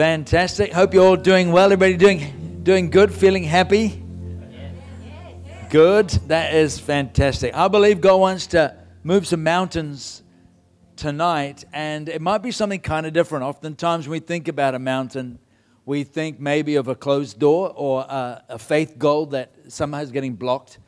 Fantastic. Hope you're all doing well. Everybody doing doing good, feeling happy? Good. That is fantastic. I believe God wants to move some mountains tonight, and it might be something kind of different. Oftentimes, when we think about a mountain, we think maybe of a closed door or a, a faith goal that somehow is getting blocked.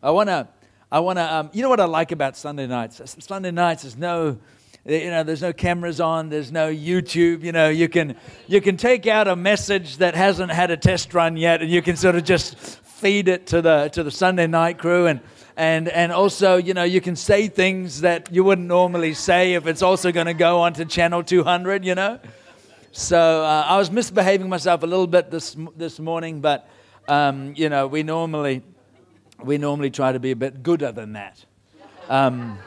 I want to, I want to, um, you know what I like about Sunday nights? Sunday nights is no you know there's no cameras on there's no youtube you know you can you can take out a message that hasn't had a test run yet and you can sort of just feed it to the to the sunday night crew and and and also you know you can say things that you wouldn't normally say if it's also going to go on to channel 200 you know? So uh, i was misbehaving myself a little bit this this morning but um, you know we normally we normally try to be a bit gooder than that. Um,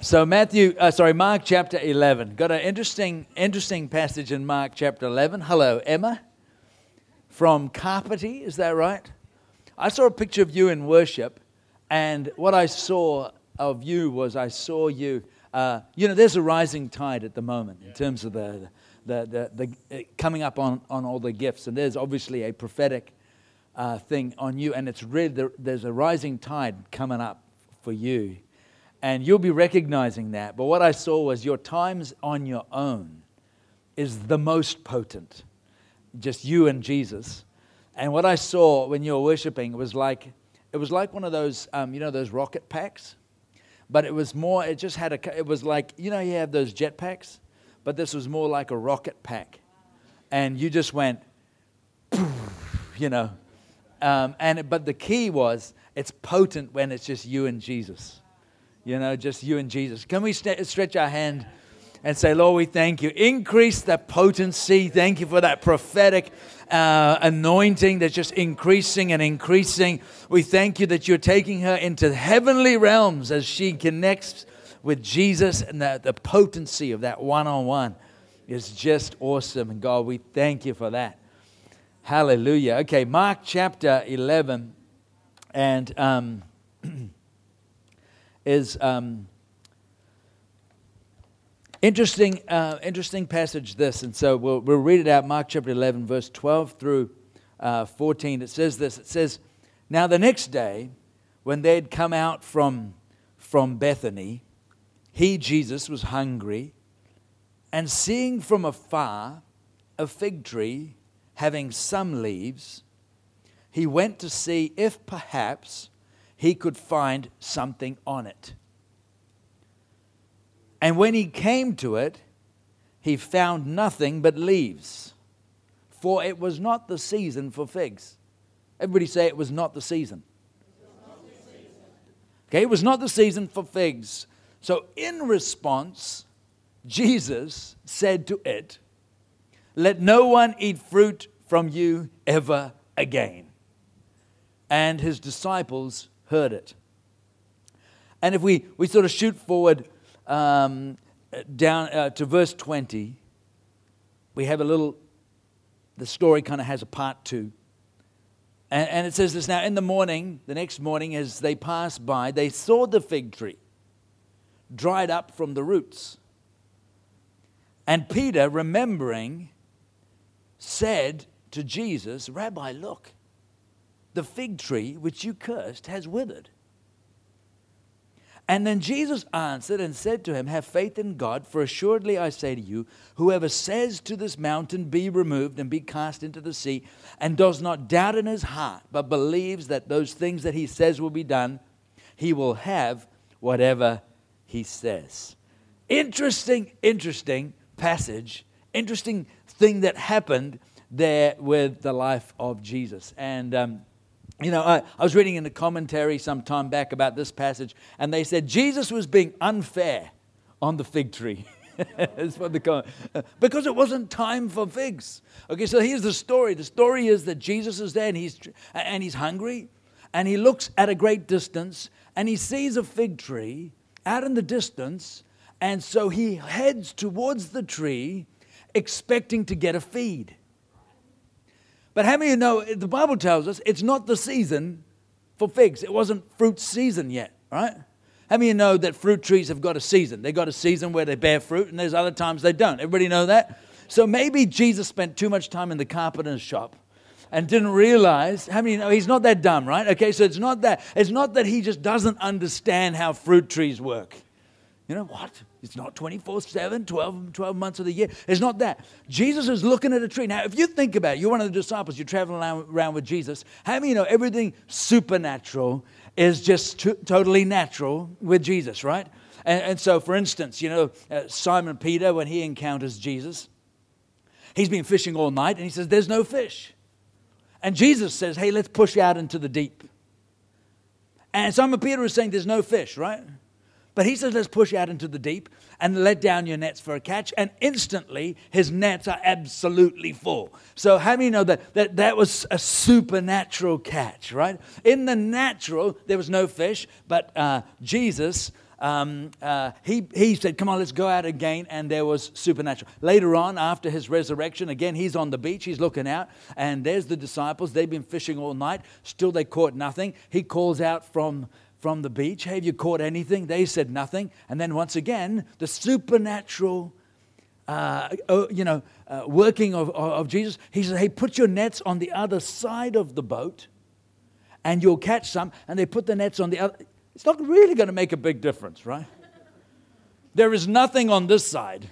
so Matthew, uh, sorry, Mark chapter 11. Got an interesting, interesting passage in Mark chapter 11. Hello, Emma, from Carpety. Is that right? I saw a picture of you in worship, and what I saw of you was I saw you. Uh, you know, there's a rising tide at the moment in terms of the the, the, the uh, coming up on, on all the gifts, and there's obviously a prophetic uh, thing on you, and it's really there's a rising tide coming up for you and you'll be recognizing that. But what I saw was your times on your own is the most potent, just you and Jesus. And what I saw when you were worshiping was like it was like one of those, um, you know, those rocket packs, but it was more. It just had a. It was like you know you have those jet packs, but this was more like a rocket pack, and you just went, you know, um, and but the key was it's potent when it's just you and Jesus. You know, just you and Jesus. Can we st- stretch our hand and say, Lord, we thank you. Increase the potency. Thank you for that prophetic uh, anointing that's just increasing and increasing. We thank you that you're taking her into heavenly realms as she connects with Jesus and the, the potency of that one on one is just awesome. And God, we thank you for that. Hallelujah. Okay, Mark chapter 11. And. Um, is um, interesting, uh, interesting passage. This, and so we'll, we'll read it out. Mark chapter 11, verse 12 through uh, 14. It says this. It says, "Now the next day, when they had come out from from Bethany, he Jesus was hungry, and seeing from afar a fig tree having some leaves, he went to see if perhaps." He could find something on it. And when he came to it, he found nothing but leaves, for it was not the season for figs. Everybody say it was not the season. Okay, it was not the season for figs. So, in response, Jesus said to it, Let no one eat fruit from you ever again. And his disciples heard it. And if we, we sort of shoot forward um, down uh, to verse 20, we have a little, the story kind of has a part two. And, and it says this now in the morning, the next morning, as they passed by, they saw the fig tree dried up from the roots. And Peter, remembering, said to Jesus, Rabbi, look, the fig tree which you cursed has withered. And then Jesus answered and said to him, Have faith in God, for assuredly I say to you, whoever says to this mountain, Be removed and be cast into the sea, and does not doubt in his heart, but believes that those things that he says will be done, he will have whatever he says. Interesting, interesting passage, interesting thing that happened there with the life of Jesus. And um, you know, I, I was reading in a commentary some time back about this passage, and they said Jesus was being unfair on the fig tree. That's what they uh, because it wasn't time for figs. Okay, so here's the story. The story is that Jesus is there and he's and he's hungry, and he looks at a great distance and he sees a fig tree out in the distance, and so he heads towards the tree, expecting to get a feed. But how many you know eh, the Bible tells us it's not the season for figs? It wasn't fruit season yet, right? How many of you know that fruit trees have got a season? They've got a season where they bear fruit, and there's other times they don't. Everybody know that? So maybe Jesus spent too much time in the carpenter's shop and didn't realize how many know he's not that dumb, right? Okay, so it's not that it's not that he just doesn't understand how fruit trees work. You know what? It's not 24 7, 12, 12 months of the year. It's not that. Jesus is looking at a tree. Now, if you think about it, you're one of the disciples, you're traveling around with Jesus. How many you know everything supernatural is just t- totally natural with Jesus, right? And, and so, for instance, you know, uh, Simon Peter, when he encounters Jesus, he's been fishing all night and he says, There's no fish. And Jesus says, Hey, let's push out into the deep. And Simon Peter is saying, There's no fish, right? But he says, let's push out into the deep and let down your nets for a catch. And instantly, his nets are absolutely full. So, how many know that, that that was a supernatural catch, right? In the natural, there was no fish, but uh, Jesus um, uh, he, he said, Come on, let's go out again. And there was supernatural. Later on, after his resurrection, again, he's on the beach, he's looking out, and there's the disciples. They've been fishing all night. Still, they caught nothing. He calls out from, from the beach, have you caught anything? They said nothing. And then once again, the supernatural. Uh, oh, you know, uh, working of, of Jesus, he says, Hey, put your nets on the other side of the boat and you'll catch some. And they put the nets on the other it's not really going to make a big difference, right? There is nothing on this side.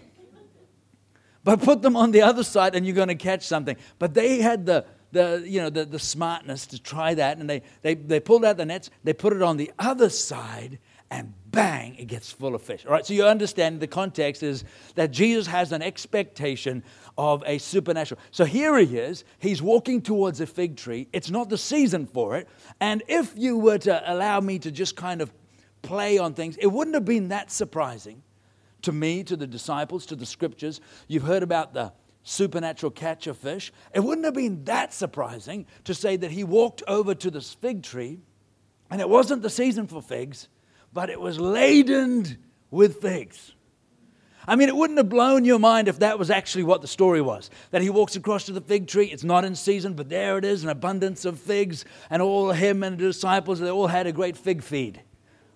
But put them on the other side and you're going to catch something. But they had the, the, you know, the, the smartness to try that and they, they, they pulled out the nets, they put it on the other side, and bang, it gets full of fish. All right, so you understand the context is that Jesus has an expectation of a supernatural. So here he is, he's walking towards a fig tree. It's not the season for it. And if you were to allow me to just kind of play on things, it wouldn't have been that surprising to me, to the disciples, to the scriptures. You've heard about the supernatural catch of fish. It wouldn't have been that surprising to say that he walked over to this fig tree and it wasn't the season for figs, but it was laden with figs. I mean, it wouldn't have blown your mind if that was actually what the story was. That he walks across to the fig tree, it's not in season, but there it is, an abundance of figs, and all him and the disciples, they all had a great fig feed.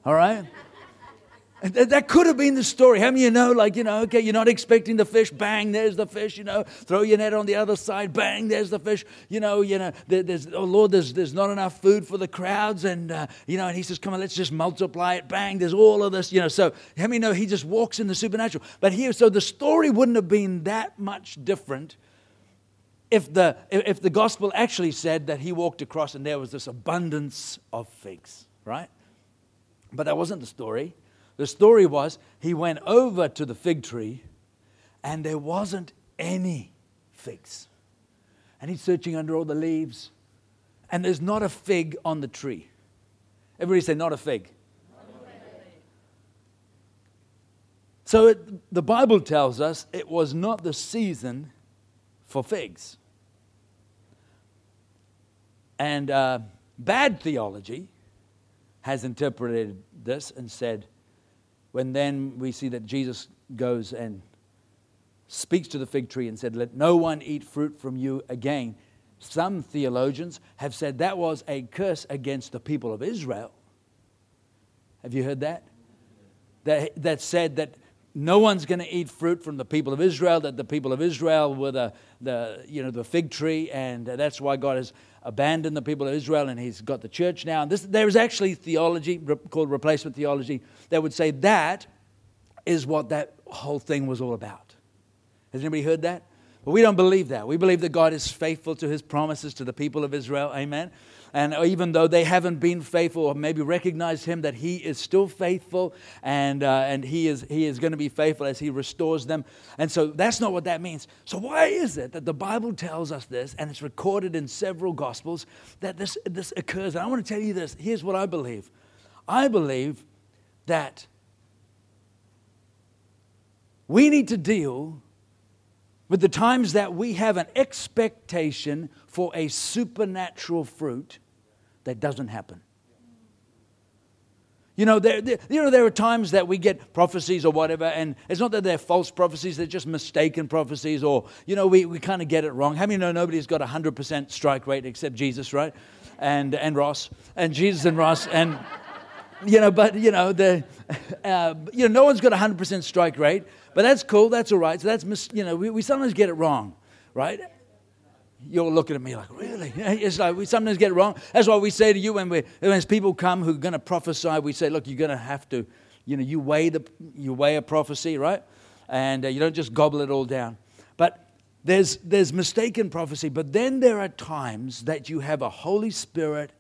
All right? That could have been the story. How many you know, like, you know, okay, you're not expecting the fish, bang, there's the fish, you know, throw your net on the other side, bang, there's the fish, you know, you know, there's, oh Lord, there's, there's not enough food for the crowds, and, uh, you know, and he says, come on, let's just multiply it, bang, there's all of this, you know, so how many know he just walks in the supernatural? But here, so the story wouldn't have been that much different if the, if the gospel actually said that he walked across and there was this abundance of figs, right? But that wasn't the story. The story was he went over to the fig tree and there wasn't any figs. And he's searching under all the leaves and there's not a fig on the tree. Everybody say, not a fig. So it, the Bible tells us it was not the season for figs. And uh, bad theology has interpreted this and said, when then we see that Jesus goes and speaks to the fig tree and said, Let no one eat fruit from you again. Some theologians have said that was a curse against the people of Israel. Have you heard that? That, that said that no one's going to eat fruit from the people of Israel, that the people of Israel were the, the, you know, the fig tree, and that's why God has abandoned the people of Israel and he's got the church now. And this, there is actually theology called replacement theology that would say that is what that whole thing was all about. Has anybody heard that? But we don't believe that. We believe that God is faithful to his promises to the people of Israel. Amen. And even though they haven't been faithful or maybe recognized him, that he is still faithful and, uh, and he is, he is going to be faithful as he restores them. And so that's not what that means. So, why is it that the Bible tells us this and it's recorded in several gospels that this, this occurs? And I want to tell you this. Here's what I believe I believe that we need to deal with the times that we have an expectation for a supernatural fruit that doesn't happen. You know, there, there, you know, there are times that we get prophecies or whatever, and it's not that they're false prophecies, they're just mistaken prophecies, or, you know, we, we kind of get it wrong. How many know nobody's got a 100% strike rate except Jesus, right? And, and Ross, and Jesus and Ross, and, you know, but, you know, the, uh, you know, no one's got a 100% strike rate, But that's cool. That's all right. So that's, mis- you know, we, we sometimes get it wrong, right? You're looking at me like, really? It's like we sometimes get it wrong. That's why we say to you when, we, when people come who are going to prophesy, we say, look, you're going to have to, you know, you weigh, the, you weigh a prophecy, right? And uh, you don't just gobble it all down. But there's, there's mistaken prophecy, but then there are times that you have a Holy Spirit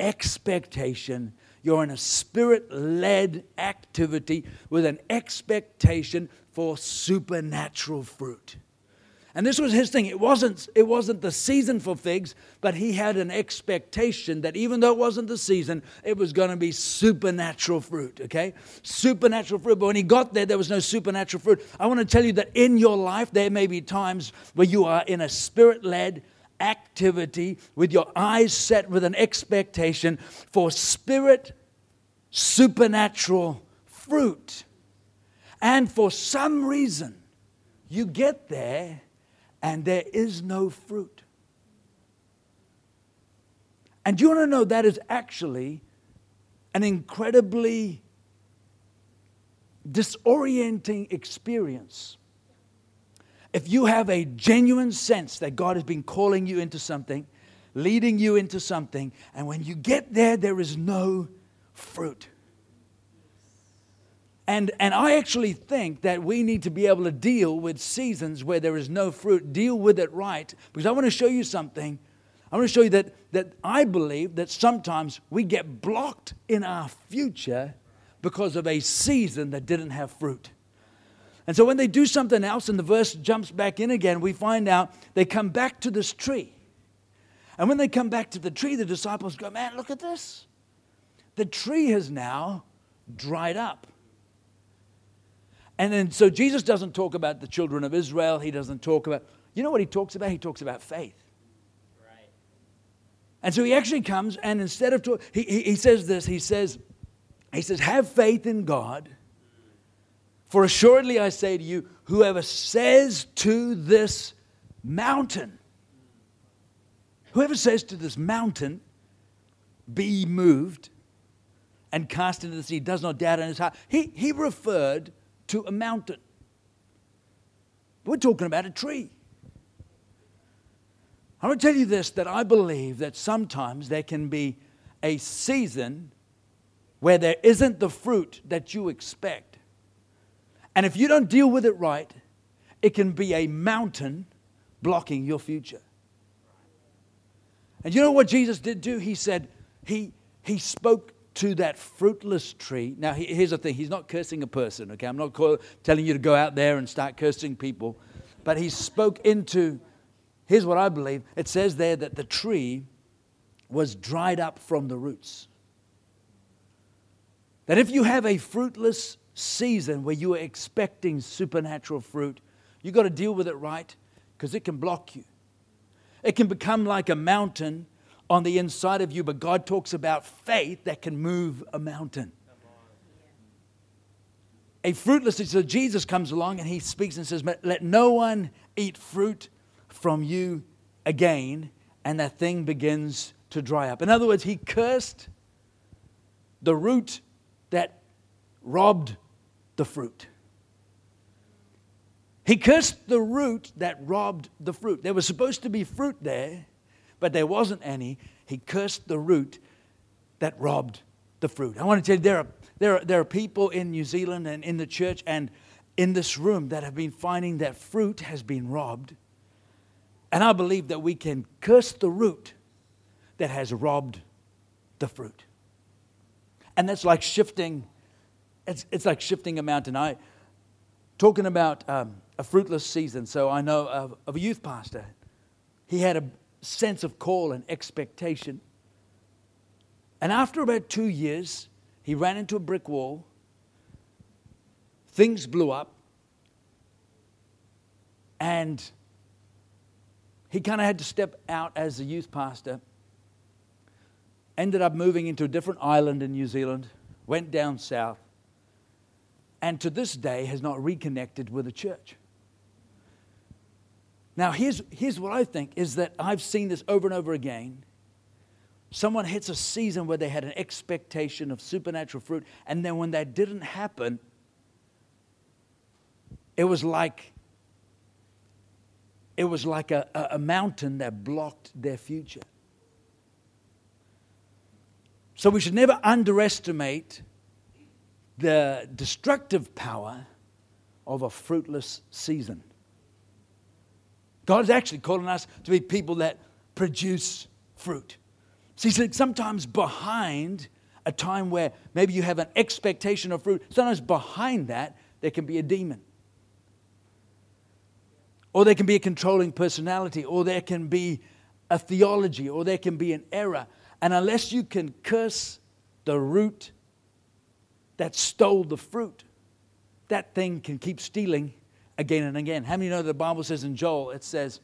expectation you're in a spirit led activity with an expectation for supernatural fruit. And this was his thing. It wasn't, it wasn't the season for figs, but he had an expectation that even though it wasn't the season, it was going to be supernatural fruit, okay? Supernatural fruit. But when he got there, there was no supernatural fruit. I want to tell you that in your life, there may be times where you are in a spirit led activity with your eyes set with an expectation for spirit supernatural fruit. And for some reason, you get there and there is no fruit. And you want to know that is actually an incredibly disorienting experience if you have a genuine sense that God has been calling you into something, leading you into something, and when you get there, there is no fruit. And, and I actually think that we need to be able to deal with seasons where there is no fruit, deal with it right, because I want to show you something. I want to show you that, that I believe that sometimes we get blocked in our future because of a season that didn't have fruit. And so when they do something else and the verse jumps back in again, we find out they come back to this tree. And when they come back to the tree, the disciples go, Man, look at this. The tree has now dried up. And then, so Jesus doesn't talk about the children of Israel. He doesn't talk about, you know what he talks about? He talks about faith. Right. And so he actually comes and instead of, talk, he, he, he says this, he says, he says, have faith in God for assuredly I say to you, whoever says to this mountain, whoever says to this mountain, be moved and cast into the sea, does not doubt in his heart. He, he referred to a mountain. We're talking about a tree. I want to tell you this that I believe that sometimes there can be a season where there isn't the fruit that you expect. And if you don't deal with it right, it can be a mountain blocking your future. And you know what Jesus did do? He said, He, he spoke to that fruitless tree. Now, here's the thing He's not cursing a person, okay? I'm not call, telling you to go out there and start cursing people. But He spoke into, here's what I believe it says there that the tree was dried up from the roots. That if you have a fruitless season where you are expecting supernatural fruit, you've got to deal with it right because it can block you. It can become like a mountain on the inside of you, but God talks about faith that can move a mountain. A fruitless, so Jesus comes along and he speaks and says, Let no one eat fruit from you again, and that thing begins to dry up. In other words, he cursed the root that robbed the fruit. He cursed the root that robbed the fruit. There was supposed to be fruit there, but there wasn't any. He cursed the root that robbed the fruit. I want to tell you, there are, there are, there are people in New Zealand and in the church and in this room that have been finding that fruit has been robbed. And I believe that we can curse the root that has robbed the fruit. And that's like shifting it's, it's like shifting a mountain. I talking about um, a fruitless season. So I know of, of a youth pastor. He had a sense of call and expectation. And after about two years, he ran into a brick wall. Things blew up. And he kind of had to step out as a youth pastor. Ended up moving into a different island in New Zealand, went down south and to this day has not reconnected with the church. Now, here's, here's what I think is that I've seen this over and over again. Someone hits a season where they had an expectation of supernatural fruit, and then when that didn't happen, it was like it was like a, a mountain that blocked their future. So we should never underestimate the destructive power of a fruitless season. God is actually calling us to be people that produce fruit. See, sometimes behind a time where maybe you have an expectation of fruit, sometimes behind that, there can be a demon. Or there can be a controlling personality, or there can be a theology, or there can be an error. And unless you can curse the root that stole the fruit, that thing can keep stealing again and again. How many know the Bible says in Joel, it says,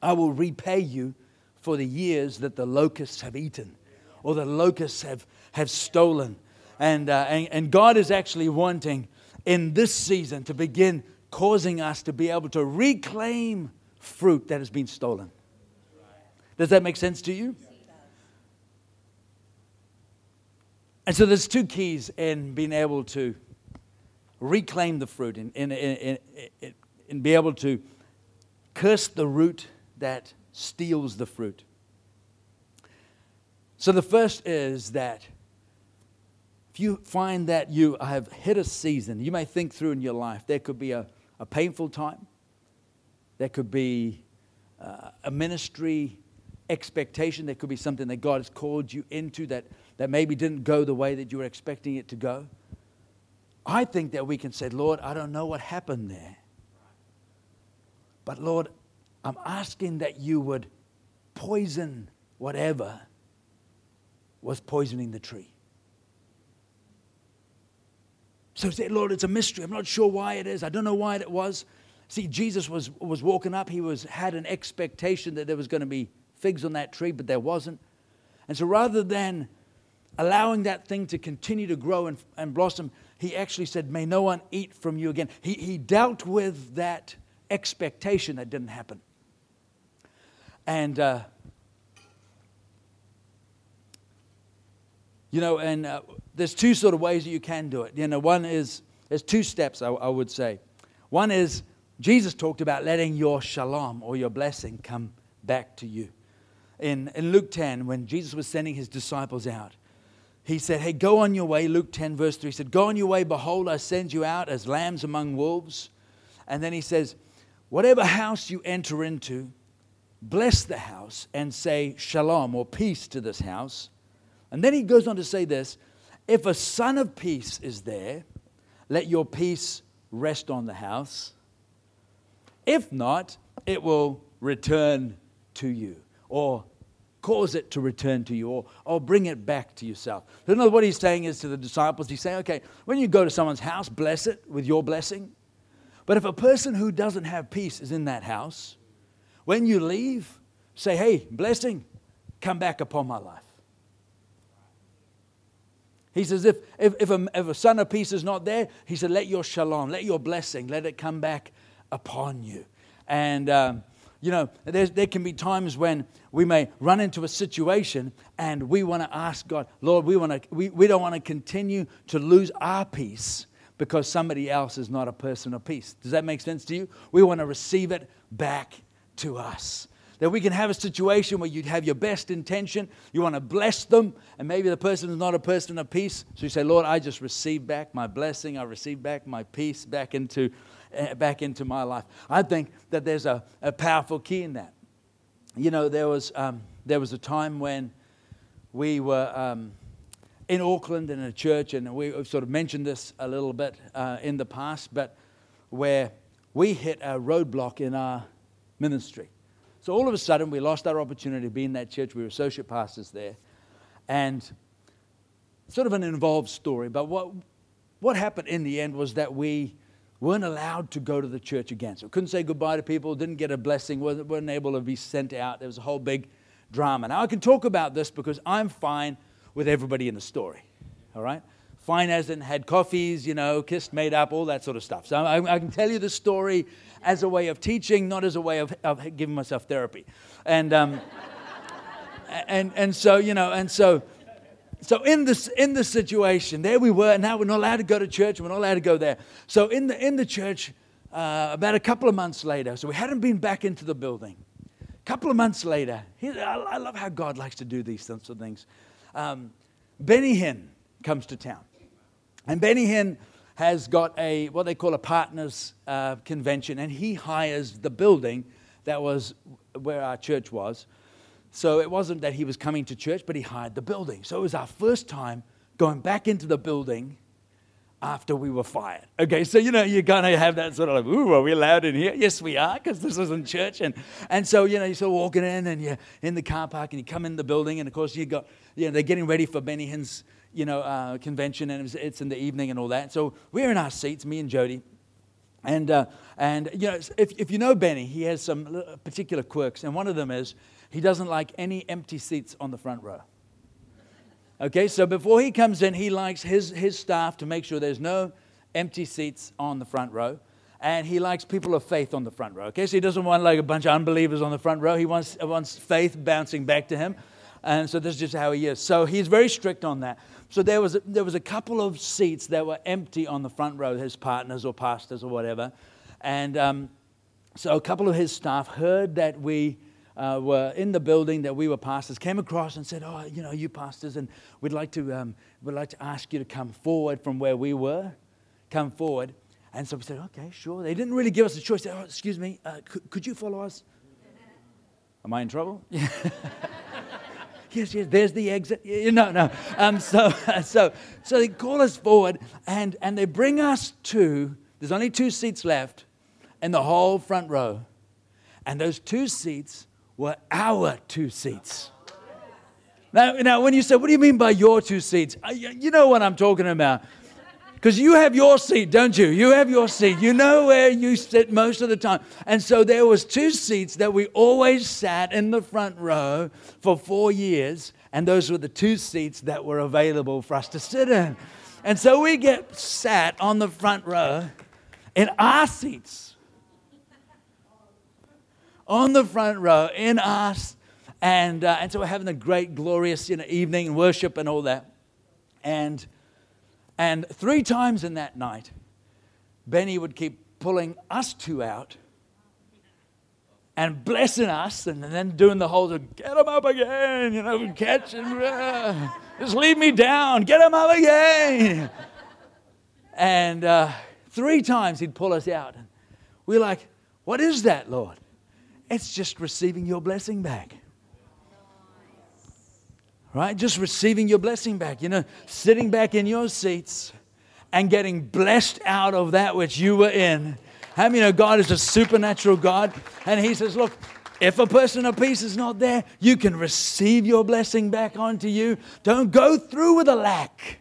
I will repay you for the years that the locusts have eaten or the locusts have, have stolen. And, uh, and, and God is actually wanting in this season to begin causing us to be able to reclaim fruit that has been stolen. Does that make sense to you? And so there's two keys in being able to reclaim the fruit and, be able to curse the root that steals the fruit. So the first is that if you find that you have hit a season, you may think through in your life, there could be a, a painful time, there could be uh, a ministry expectation, there could be something that God has called you into that, that maybe didn't go the way that you were expecting it to go. I think that we can say, Lord, I don't know what happened there. But Lord, I'm asking that you would poison whatever was poisoning the tree. So say, Lord, it's a mystery. I'm not sure why it is. I don't know why it was. See, Jesus was, was walking up. He was, had an expectation that there was going to be figs on that tree, but there wasn't. And so rather than allowing that thing to continue to grow and, and blossom, he actually said, May no one eat from you again. He, he dealt with that expectation that didn't happen. And uh, You know, and uh, there's two sort of ways that you can do it. You know, one is, there's two steps, I, I would say. One is, Jesus talked about letting your shalom or your blessing come back to you. In, in Luke 10, when Jesus was sending his disciples out, he said, Hey, go on your way. Luke 10, verse 3 he said, Go on your way. Behold, I send you out as lambs among wolves. And then he says, Whatever house you enter into, bless the house and say shalom or peace to this house. And then he goes on to say this if a son of peace is there, let your peace rest on the house. If not, it will return to you or cause it to return to you or, or bring it back to yourself. So, in other what he's saying is to the disciples, he's saying, okay, when you go to someone's house, bless it with your blessing. But if a person who doesn't have peace is in that house, when you leave, say, hey, blessing, come back upon my life. He says, if, if, if, a, if a son of peace is not there, he said, let your shalom, let your blessing, let it come back upon you. And, um, you know, there can be times when we may run into a situation and we want to ask God, Lord, we, wanna, we, we don't want to continue to lose our peace because somebody else is not a person of peace. Does that make sense to you? We want to receive it back to us. That we can have a situation where you have your best intention, you want to bless them, and maybe the person is not a person of peace. So you say, Lord, I just receive back my blessing, I receive back my peace back into, back into my life. I think that there's a, a powerful key in that. You know, there was, um, there was a time when we were um, in Auckland in a church, and we sort of mentioned this a little bit uh, in the past, but where we hit a roadblock in our ministry. So all of a sudden, we lost our opportunity to be in that church. We were associate pastors there. And sort of an involved story. But what, what happened in the end was that we weren't allowed to go to the church again. So couldn't say goodbye to people, didn't get a blessing, weren't able to be sent out. There was a whole big drama. Now, I can talk about this because I'm fine with everybody in the story. All right? Fine as in had coffees, you know, kissed, made up, all that sort of stuff. So I, I can tell you the story as a way of teaching, not as a way of, of giving myself therapy. And, um, and, and so, you know, and so, so in this, in this situation, there we were, now we're not allowed to go to church, we're not allowed to go there. So in the, in the church, uh, about a couple of months later, so we hadn't been back into the building. A couple of months later, I, I love how God likes to do these sorts of things. Um, Benny Hinn comes to town. And Benny Hinn has got a what they call a partners uh, convention, and he hires the building that was where our church was. So it wasn't that he was coming to church, but he hired the building. So it was our first time going back into the building after we were fired. Okay, so you know, you're gonna have that sort of like, ooh, are we allowed in here? Yes, we are, because this isn't church. And and so, you know, you're sort of walking in and you're in the car park and you come in the building, and of course you got, you know, they're getting ready for Benny Hinn's, you know, uh, convention, and it's in the evening and all that. So we're in our seats, me and Jody. And, uh, and you know, if, if you know Benny, he has some particular quirks, and one of them is he doesn't like any empty seats on the front row. Okay, so before he comes in, he likes his, his staff to make sure there's no empty seats on the front row. And he likes people of faith on the front row. Okay, so he doesn't want like a bunch of unbelievers on the front row. He wants, wants faith bouncing back to him. And so this is just how he is. So he's very strict on that. So there was, there was a couple of seats that were empty on the front row, his partners or pastors or whatever. And um, so a couple of his staff heard that we uh, were in the building that we were pastors came across and said, "Oh, you know, you pastors, and we'd like to um, we'd like to ask you to come forward from where we were, come forward." And so we said, "Okay, sure." They didn't really give us a choice. They said, "Oh, excuse me, uh, could, could you follow us?" Am I in trouble? yes, yes. There's the exit. No, no. Um, so, so, so they call us forward, and and they bring us to. There's only two seats left, in the whole front row, and those two seats were our two seats. Now, now, when you say, what do you mean by your two seats? You know what I'm talking about. Because you have your seat, don't you? You have your seat. You know where you sit most of the time. And so there was two seats that we always sat in the front row for four years. And those were the two seats that were available for us to sit in. And so we get sat on the front row in our seats on the front row in us. And, uh, and so we're having a great, glorious you know, evening and worship and all that. And, and three times in that night, Benny would keep pulling us two out and blessing us and then doing the whole get him up again, you know, catch uh, just leave me down, get him up again. And uh, three times he'd pull us out. And we're like, what is that, Lord? It's just receiving your blessing back. Right? Just receiving your blessing back. You know, sitting back in your seats and getting blessed out of that which you were in. How many know God is a supernatural God? And He says, Look, if a person of peace is not there, you can receive your blessing back onto you. Don't go through with a lack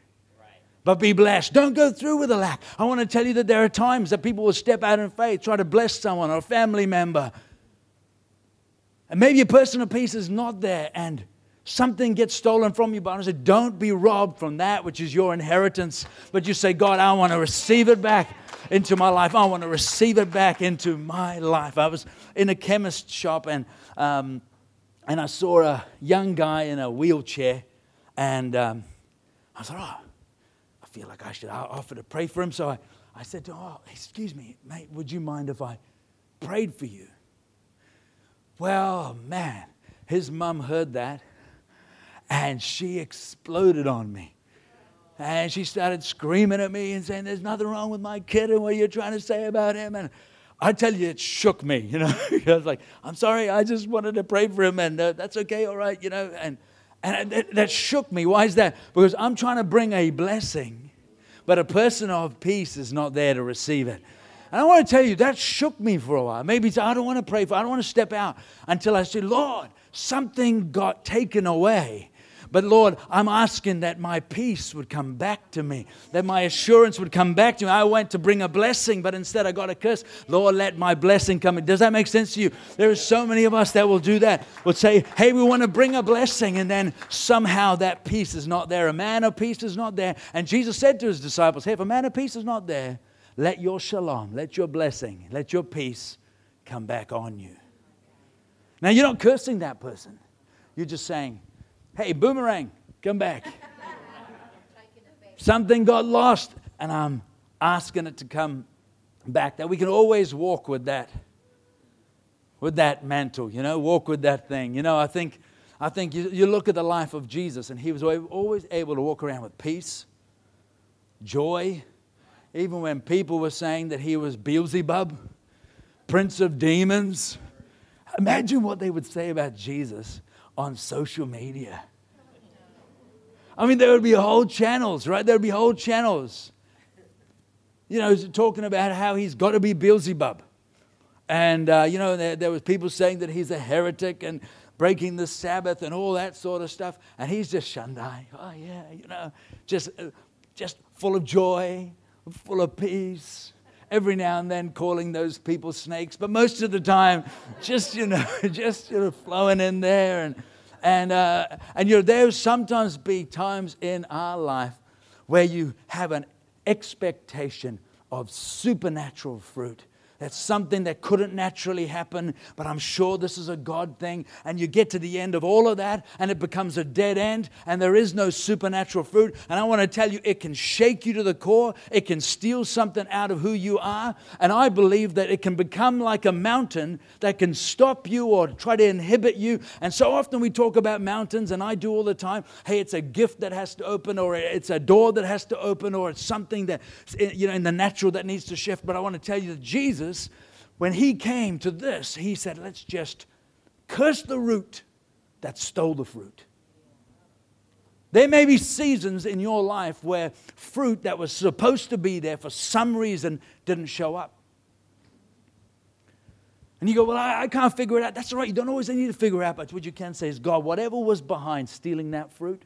but be blessed. Don't go through with a lack. I want to tell you that there are times that people will step out in faith, try to bless someone or a family member, and maybe a person of peace is not there and something gets stolen from you, but I said, don't be robbed from that which is your inheritance. But you say, God, I want to receive it back into my life. I want to receive it back into my life. I was in a chemist shop and, um, and I saw a young guy in a wheelchair. And um, I thought, oh, I feel like I should offer to pray for him. So I, I said, oh, excuse me, mate, would you mind if I prayed for you? Well, man, his mom heard that and she exploded on me. And she started screaming at me and saying, There's nothing wrong with my kid and what you're trying to say about him. And I tell you, it shook me, you know. I was like, I'm sorry, I just wanted to pray for him, and uh, that's okay, all right, you know. And, and that, that shook me. Why is that? Because I'm trying to bring a blessing, but a person of peace is not there to receive it. And I want to tell you, that shook me for a while. Maybe I don't want to pray for, I don't want to step out until I say, Lord, something got taken away. But Lord, I'm asking that my peace would come back to me, that my assurance would come back to me. I went to bring a blessing, but instead I got a curse. Lord, let my blessing come. Does that make sense to you? There are so many of us that will do that. Will say, hey, we want to bring a blessing, and then somehow that peace is not there. A man of peace is not there. And Jesus said to his disciples, hey, if a man of peace is not there, let your shalom, let your blessing, let your peace come back on you. Now, you're not cursing that person. You're just saying, hey, boomerang, come back. Something got lost, and I'm asking it to come back, that we can always walk with that, with that mantle, you know, walk with that thing. You know, I think, I think you, you look at the life of Jesus, and he was always able to walk around with peace, joy, even when people were saying that he was Beelzebub, prince of demons. Imagine what they would say about Jesus on social media. I mean, there would be whole channels, right? There would be whole channels. You know, talking about how he's got to be Beelzebub. And, uh, you know, there, there was people saying that he's a heretic and breaking the Sabbath and all that sort of stuff. And he's just Shandai. Oh, yeah, you know, just, uh, just full of joy, full of peace. Every now and then calling those people snakes, but most of the time, just, you know, just you know, flowing in there and, and, uh, and you know, there sometimes be times in our life where you have an expectation of supernatural fruit that's something that couldn't naturally happen, but I'm sure this is a God thing. And you get to the end of all of that, and it becomes a dead end, and there is no supernatural fruit. And I want to tell you, it can shake you to the core, it can steal something out of who you are. And I believe that it can become like a mountain that can stop you or try to inhibit you. And so often we talk about mountains, and I do all the time hey, it's a gift that has to open, or it's a door that has to open, or it's something that, you know, in the natural that needs to shift. But I want to tell you that Jesus Jesus, when he came to this, he said, let's just curse the root that stole the fruit. There may be seasons in your life where fruit that was supposed to be there for some reason didn't show up. And you go, Well, I, I, can't figure it out. That's all right. You don't always need to figure it out, but what you can say is, God, whatever was behind stealing that fruit,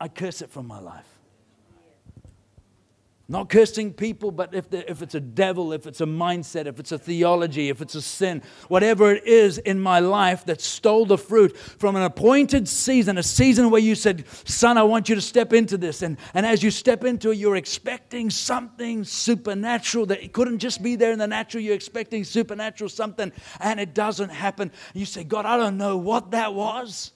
I curse it from my life. Not cursing people, but if, if it's a devil, if it's a mindset, if it's a theology, if it's a sin, whatever it is in my life that stole the fruit from an appointed season, a season where you said, Son, I want you to step into this. And, and as you step into it, you're expecting something supernatural that it couldn't just be there in the natural. You're expecting supernatural something, and it doesn't happen. You say, God, I don't know what that was.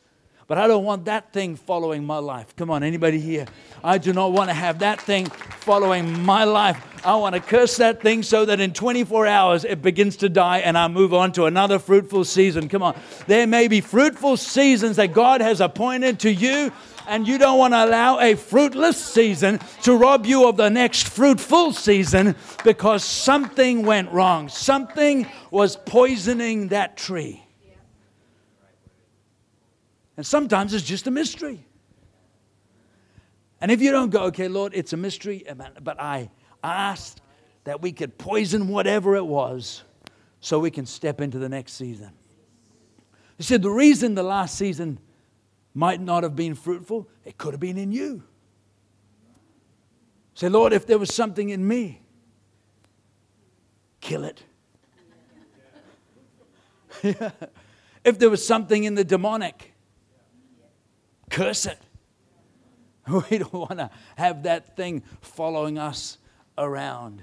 But I don't want that thing following my life. Come on, anybody here? I do not want to have that thing following my life. I want to curse that thing so that in 24 hours it begins to die and I move on to another fruitful season. Come on. There may be fruitful seasons that God has appointed to you and you don't want to allow a fruitless season to rob you of the next fruitful season because something went wrong. Something was poisoning that tree. And sometimes it's just a mystery. And if you don't go, okay, Lord, it's a mystery, but I asked that we could poison whatever it was so we can step into the next season. He said the reason the last season might not have been fruitful, it could have been in you. Say, Lord, if there was something in me, kill it. if there was something in the demonic, curse it. We don't want to have that thing following us around.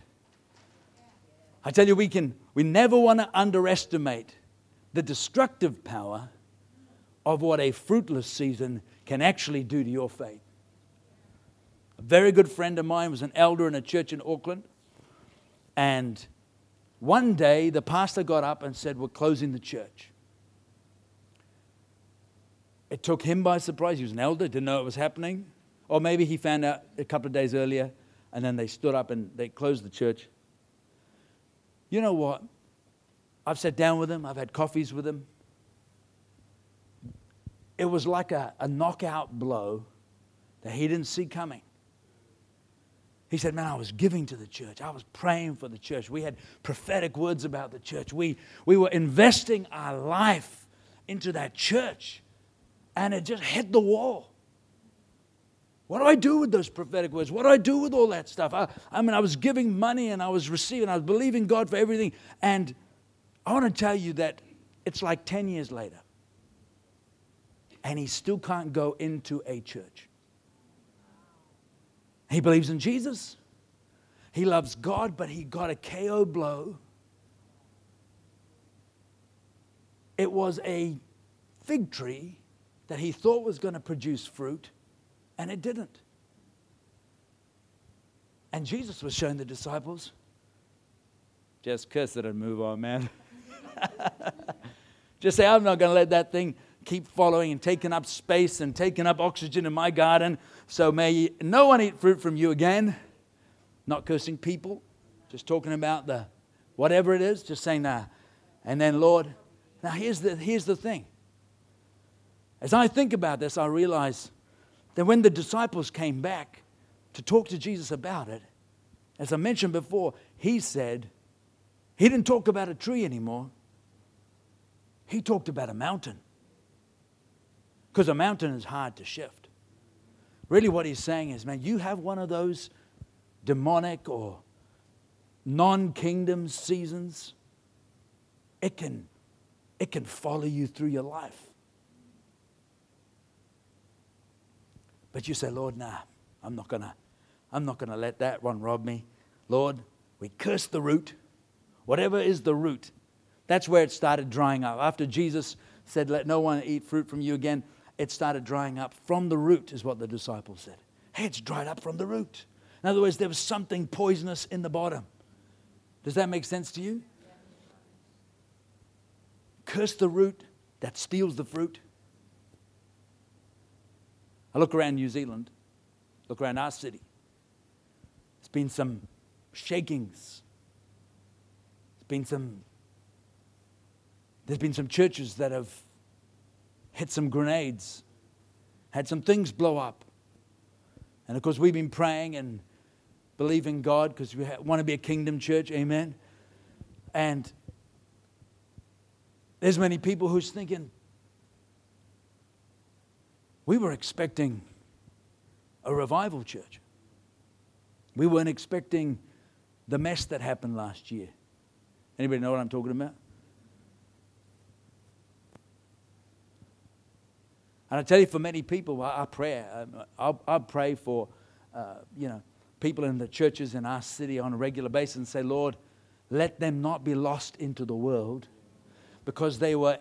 I tell you, we can we never want to underestimate the destructive power of what a fruitless season can actually do to your faith. A very good friend of mine was an elder in a church in Auckland, and one day the pastor got up and said, We're closing the church. It took him by surprise. He was an elder, didn't know it was happening. Or maybe he found out a couple of days earlier and then they stood up and they closed the church. You know what? I've sat down with him, I've had coffees with him. It was like a, a knockout blow that he didn't see coming. He said, Man, I was giving to the church. I was praying for the church. We had prophetic words about the church. We, we were investing our life into that church and it just hit the wall. What do I do with those prophetic words? What do I do with all that stuff? I, I mean, I was giving money and I was receiving, I was believing God for everything. And I want to tell you that it's like 10 years later. And he still can't go into a church. He believes in Jesus. He loves God, but he got a KO blow. It was a fig tree that he thought was going to produce fruit, and it didn't. And Jesus was showing the disciples, just curse it and move on, man. just say, I'm not going to let that thing keep following and taking up space and taking up oxygen in my garden. So may no one eat fruit from you again. Not cursing people, just talking about the whatever it is, just saying that. And then, Lord, now here's the, here's the thing. As I think about this, I realize that when the disciples came back to talk to Jesus about it, as I mentioned before, he said, he didn't talk about a tree anymore. He talked about a mountain. Because a mountain is hard to shift. Really, what he's saying is, man, you have one of those demonic or non kingdom seasons, it can, it can follow you through your life. But you say, Lord, nah, I'm not gonna, I'm not gonna let that one rob me. Lord, we curse the root. Whatever is the root, that's where it started drying up. After Jesus said, Let no one eat fruit from you again, it started drying up from the root, is what the disciples said. Hey, it's dried up from the root. In other words, there was something poisonous in the bottom. Does that make sense to you? Curse the root that steals the fruit. I look around New Zealand, look around our city. There's been some shakings. There's been some there's been some churches that have hit some grenades, had some things blow up. And of course, we've been praying and believing God because we want to be a kingdom church. Amen. And there's many people who's thinking, we were expecting a revival church. We weren't expecting the mess that happened last year. Anybody know what I'm talking about? And I tell you, for many people, our prayer, um, I'll, I'll pray for, uh, you know, people in the churches in our city on a regular basis and say, Lord, let them not be lost into the world because they were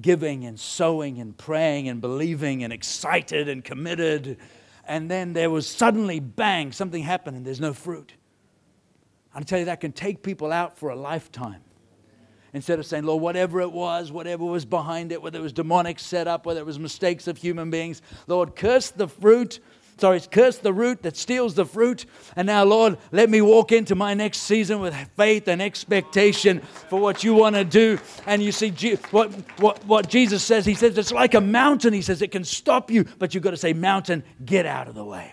giving and sowing and praying and believing and excited and committed. And then there was suddenly, bang, something happened and there's no fruit. I tell you, that can take people out for a lifetime. Instead of saying, Lord, whatever it was, whatever was behind it, whether it was demonic setup, whether it was mistakes of human beings, Lord, curse the fruit Sorry, curse the root that steals the fruit. And now, Lord, let me walk into my next season with faith and expectation for what you want to do. And you see, what, what, what Jesus says, He says, it's like a mountain. He says, it can stop you, but you've got to say, Mountain, get out of the way.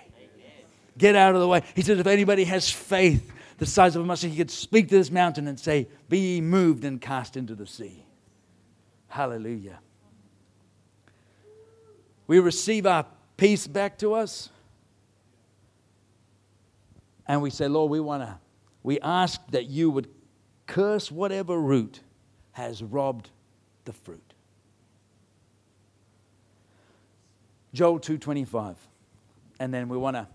Get out of the way. He says, if anybody has faith the size of a mustard, he could speak to this mountain and say, Be moved and cast into the sea. Hallelujah. We receive our peace back to us. And we say, Lord, we want to, we ask that you would curse whatever root has robbed the fruit. Joel 2:25. And then we want to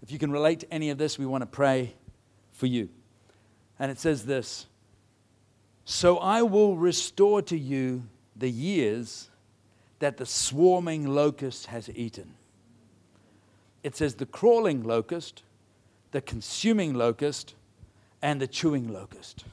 if you can relate to any of this, we want to pray for you. And it says this, "So I will restore to you the years that the swarming locust has eaten." It says the crawling locust, the consuming locust, and the chewing locust.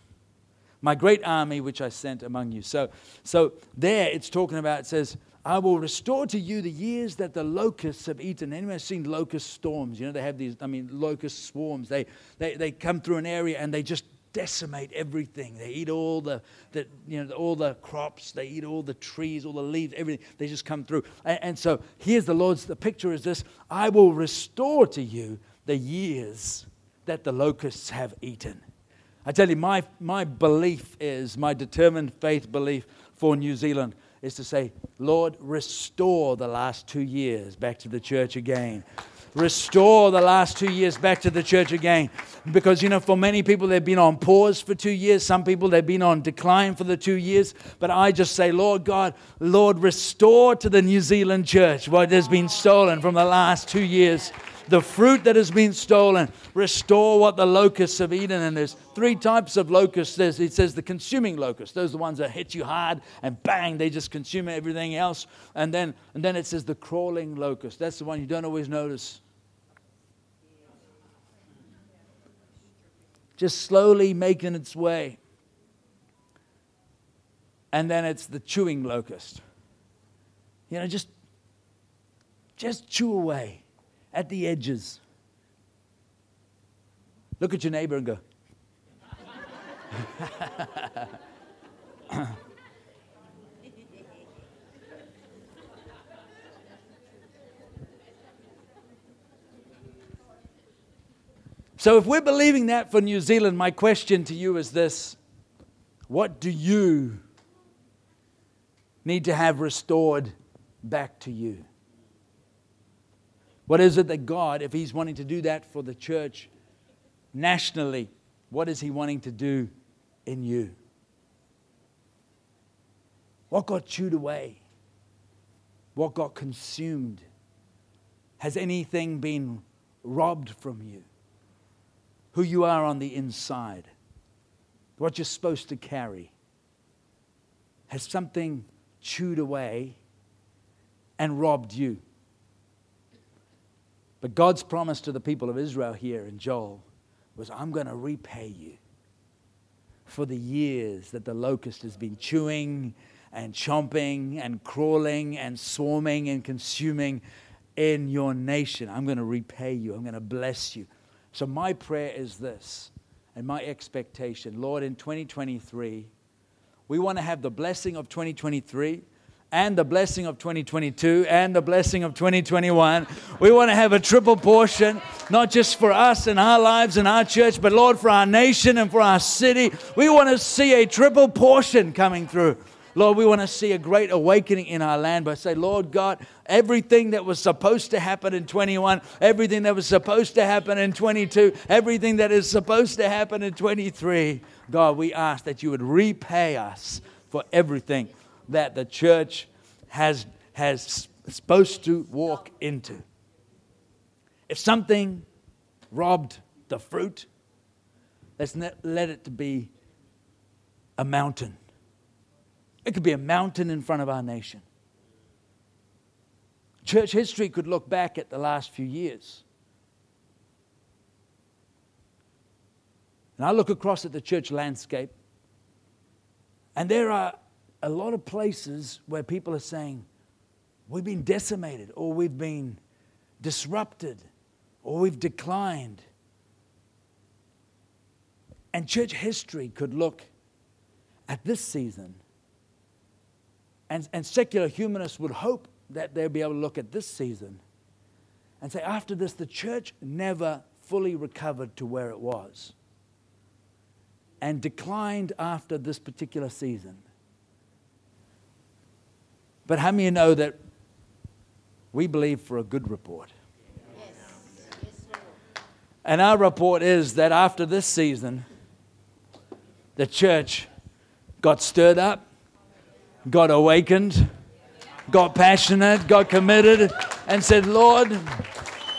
My great army which I sent among you. So, so there it's talking about, it says, I will restore to you the years that the locusts have eaten. Anyone seen locust storms? You know, they have these, I mean, locust swarms. They, they, they come through an area and they just decimate everything. They eat all the, the, you know, all the crops. They eat all the trees, all the leaves, everything. They just come through. And, and so here's the Lord's, the picture is this I will restore to you the years that the locusts have eaten. I tell you, my, my belief is, my determined faith belief for New Zealand is to say, Lord, restore the last two years back to the church again restore the last two years back to the church again. Because, you know, for many people, they've been on pause for two years. Some people, they've been on decline for the two years. But I just say, Lord God, Lord, restore to the New Zealand church what has been stolen from the last two years the fruit that has been stolen. Restore what the locusts have eaten. And there's three types of locusts. There's, it says the consuming locust. Those are the ones that hit you hard and bang, they just consume everything else. And then, and then it says the crawling locust. That's the one you don't always notice. Just slowly making its way. And then it's the chewing locust. You know, just, just chew away at the edges. Look at your neighbor and go, So, if we're believing that for New Zealand, my question to you is this What do you need to have restored back to you? What is it that God, if He's wanting to do that for the church nationally, what is He wanting to do in you? What got chewed away? What got consumed? Has anything been robbed from you? Who you are on the inside, what you're supposed to carry. Has something chewed away and robbed you? But God's promise to the people of Israel here in Joel was, I'm going to repay you for the years that the locust has been chewing and chomping and crawling and swarming and consuming in your nation. I'm going to repay you. I'm going to bless you. So, my prayer is this, and my expectation Lord, in 2023, we want to have the blessing of 2023 and the blessing of 2022 and the blessing of 2021. We want to have a triple portion, not just for us and our lives and our church, but Lord, for our nation and for our city. We want to see a triple portion coming through. Lord, we want to see a great awakening in our land. But say, Lord God, everything that was supposed to happen in 21, everything that was supposed to happen in 22, everything that is supposed to happen in 23, God, we ask that you would repay us for everything that the church has, has supposed to walk into. If something robbed the fruit, let's let it be a mountain it could be a mountain in front of our nation. Church history could look back at the last few years. And I look across at the church landscape, and there are a lot of places where people are saying, We've been decimated, or we've been disrupted, or we've declined. And church history could look at this season and, and secular humanists would hope that they'll be able to look at this season and say, after this, the church never fully recovered to where it was and declined after this particular season. But how many know that we believe for a good report? And our report is that after this season, the church got stirred up, got awakened, got passionate, got committed, and said, Lord,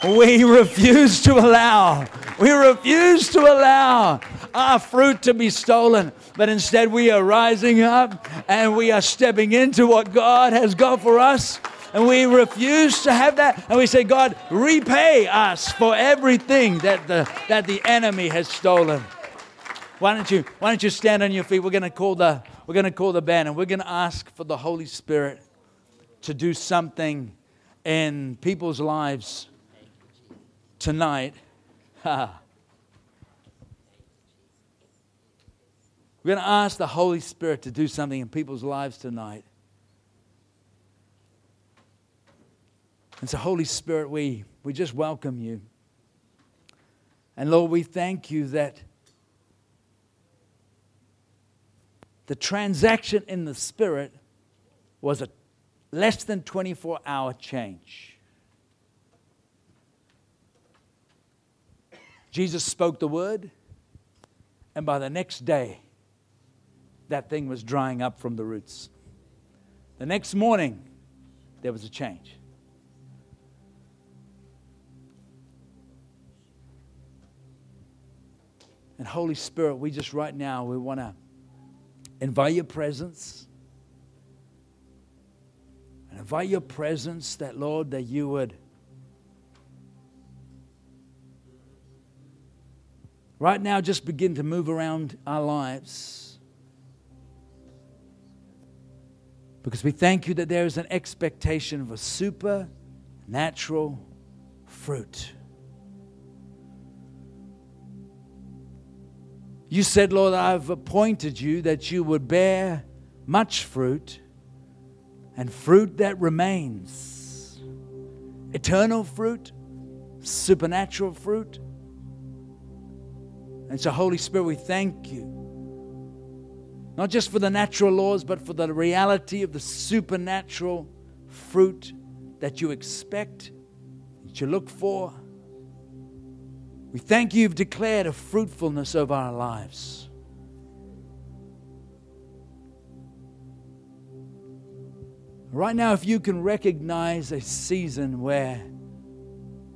we refuse to allow, we refuse to allow our fruit to be stolen, but instead we are rising up and we are stepping into what God has got for us. And we refuse to have that. And we say, God, repay us for everything that the, that the enemy has stolen. Why don't you, why don't you stand on your feet? We're going to call the, we're going to call the band and we're going to ask for the Holy Spirit to do something in people's lives tonight. we're going to ask the Holy Spirit to do something in people's lives tonight. And so, Holy Spirit, we, we just welcome you. And Lord, we thank you that the transaction in the spirit was a less than 24 hour change. Jesus spoke the word, and by the next day, that thing was drying up from the roots. The next morning, there was a change. And Holy Spirit, we just right now, we want to invite your presence. And invite your presence that, Lord, that you would. right now just begin to move around our lives. Because we thank you that there is an expectation of a supernatural fruit. You said, Lord, I've appointed you that you would bear much fruit and fruit that remains. Eternal fruit, supernatural fruit. And so, Holy Spirit, we thank you. Not just for the natural laws, but for the reality of the supernatural fruit that you expect, that you look for. We thank you, you've declared a fruitfulness over our lives. Right now, if you can recognize a season where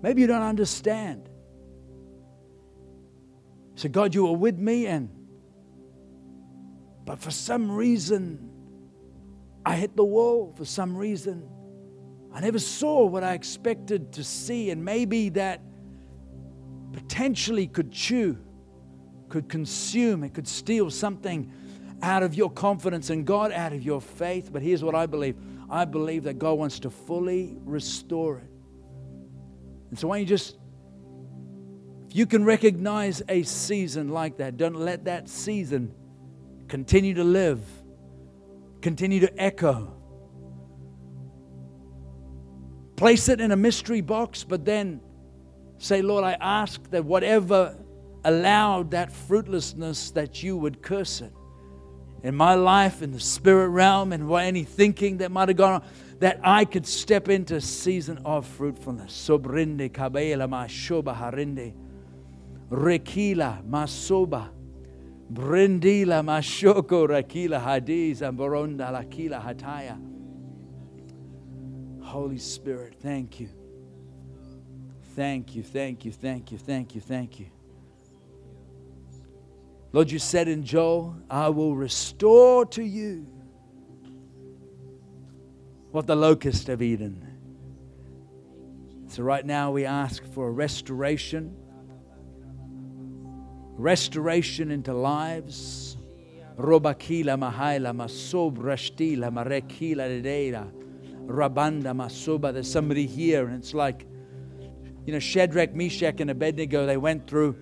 maybe you don't understand. So, God, you were with me, and but for some reason, I hit the wall. For some reason, I never saw what I expected to see, and maybe that potentially could chew, could consume, it could steal something out of your confidence in God, out of your faith. But here's what I believe I believe that God wants to fully restore it. And so, why don't you just, if you can recognize a season like that, don't let that season continue to live, continue to echo. Place it in a mystery box, but then Say, Lord, I ask that whatever allowed that fruitlessness, that you would curse it. In my life, in the spirit realm, and any thinking that might have gone on, that I could step into a season of fruitfulness. Sobrinde kabela mashoba harinde. Rekila masoba. Brindila mashoko rakila hadiz amboronda lakila hataya. Holy Spirit, thank you. Thank you, thank you, thank you, thank you, thank you. Lord, you said in Joel, I will restore to you what the locusts have eaten. So, right now, we ask for a restoration, restoration into lives. Robakila mahaila masobrashtila marekila dedeira rabanda masoba. There's somebody here, and it's like you know, Shadrach, Meshach, and Abednego, they went through.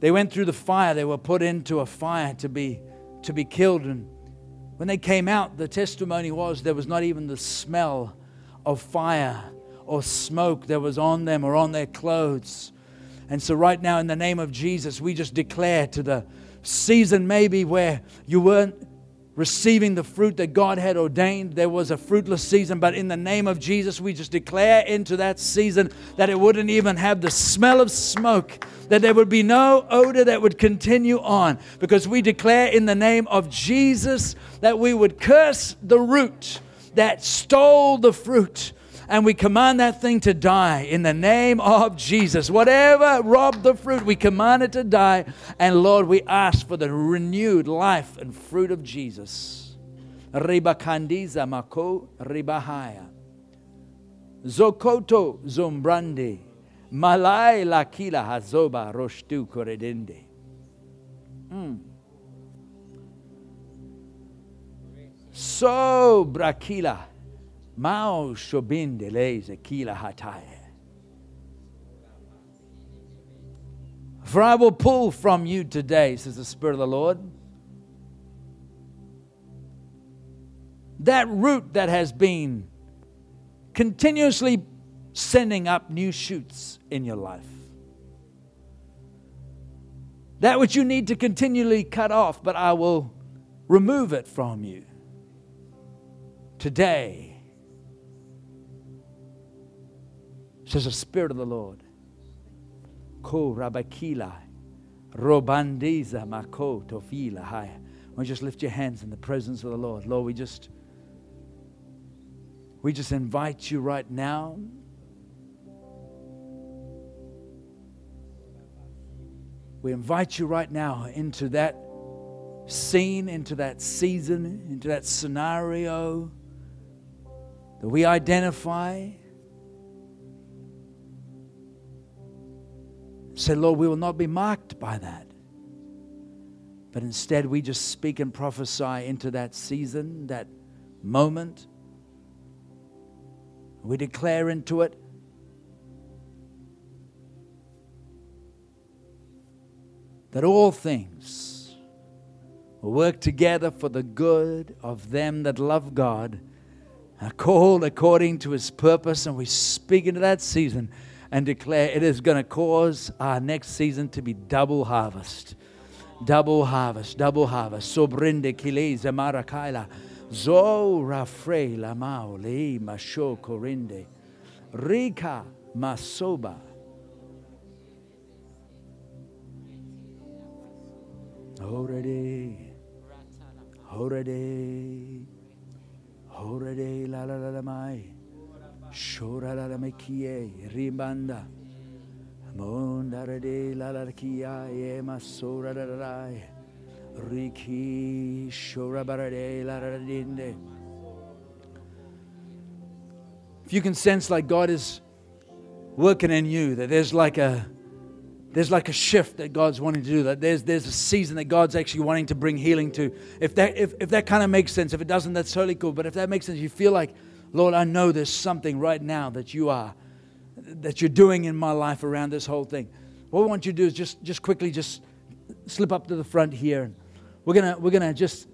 They went through the fire. They were put into a fire to be to be killed. And when they came out, the testimony was there was not even the smell of fire or smoke that was on them or on their clothes. And so, right now, in the name of Jesus, we just declare to the season maybe where you weren't receiving the fruit that God had ordained. There was a fruitless season, but in the name of Jesus, we just declare into that season that it wouldn't even have the smell of smoke, that there would be no odor that would continue on, because we declare in the name of Jesus that we would curse the root that stole the fruit and we command that thing to die in the name of Jesus. Whatever robbed the fruit, we command it to die. And Lord, we ask for the renewed life and fruit of Jesus. Ribakandiza mako ribahaya. Zokoto zombrande. Malai lakila hazoba roshtu koredende. Mm. So brakila. Mao shobinde leze kila hataye. For I will pull from you today, says the Spirit of the Lord, that root that has been continuously sending up new shoots in your life. That which you need to continually cut off, but I will remove it from you today says the Spirit of the Lord. Ko rabakila, robandiza mako tofila haya. Why just lift your hands in the presence of the Lord? Lord, we just we just invite you right now. We invite you right now into that scene, into that season, into that scenario that we identify Say, Lord, we will not be marked by that. But instead, we just speak and prophesy into that season, that moment. We declare into it that all things will work together for the good of them that love God, are called according to his purpose. And we speak into that season and declare it is going to cause our next season to be double harvest. Double harvest, double harvest. Sobrinde kileza marakaila. Zo rafre lamao le masho korinde. Rika masoba. Horede. Horede. Horede la la la la mai. Riki. If you can sense like God is working in you, that there's like a there's like a shift that God's wanting to do. That there's there's a season that God's actually wanting to bring healing to. If that if, if that kind of makes sense, if it doesn't, that's totally cool. But if that makes sense, you feel like, Lord, I know there's something right now that you are that you're doing in my life around this whole thing. What I want you to do is just just quickly just slip up to the front here. And we're gonna we're gonna just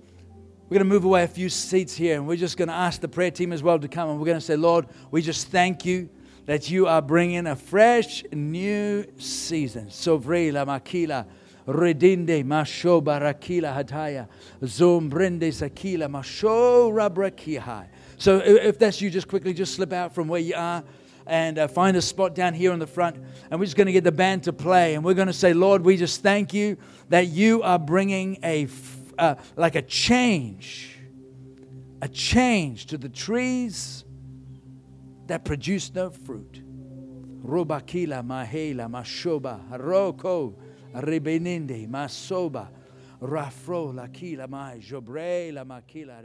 we're to move away a few seats here and we're just to ask the prayer team as well to come and we're to say, Lord, we just thank you that you are bringing a fresh new season. Sovrela makila redinde masho barakila hataya zombrende sakila masho rabrakihai. So if that's you, just quickly just slip out from where you are and uh, find a spot down here on the front. And we're just going to get the band to play. And we're going to say, Lord, we just thank you that you are bringing a uh, like a change, a change to the trees that produce no fruit. Robakila mahela mashoba roko rebeninde masoba rafro la kila mai jobre la makila.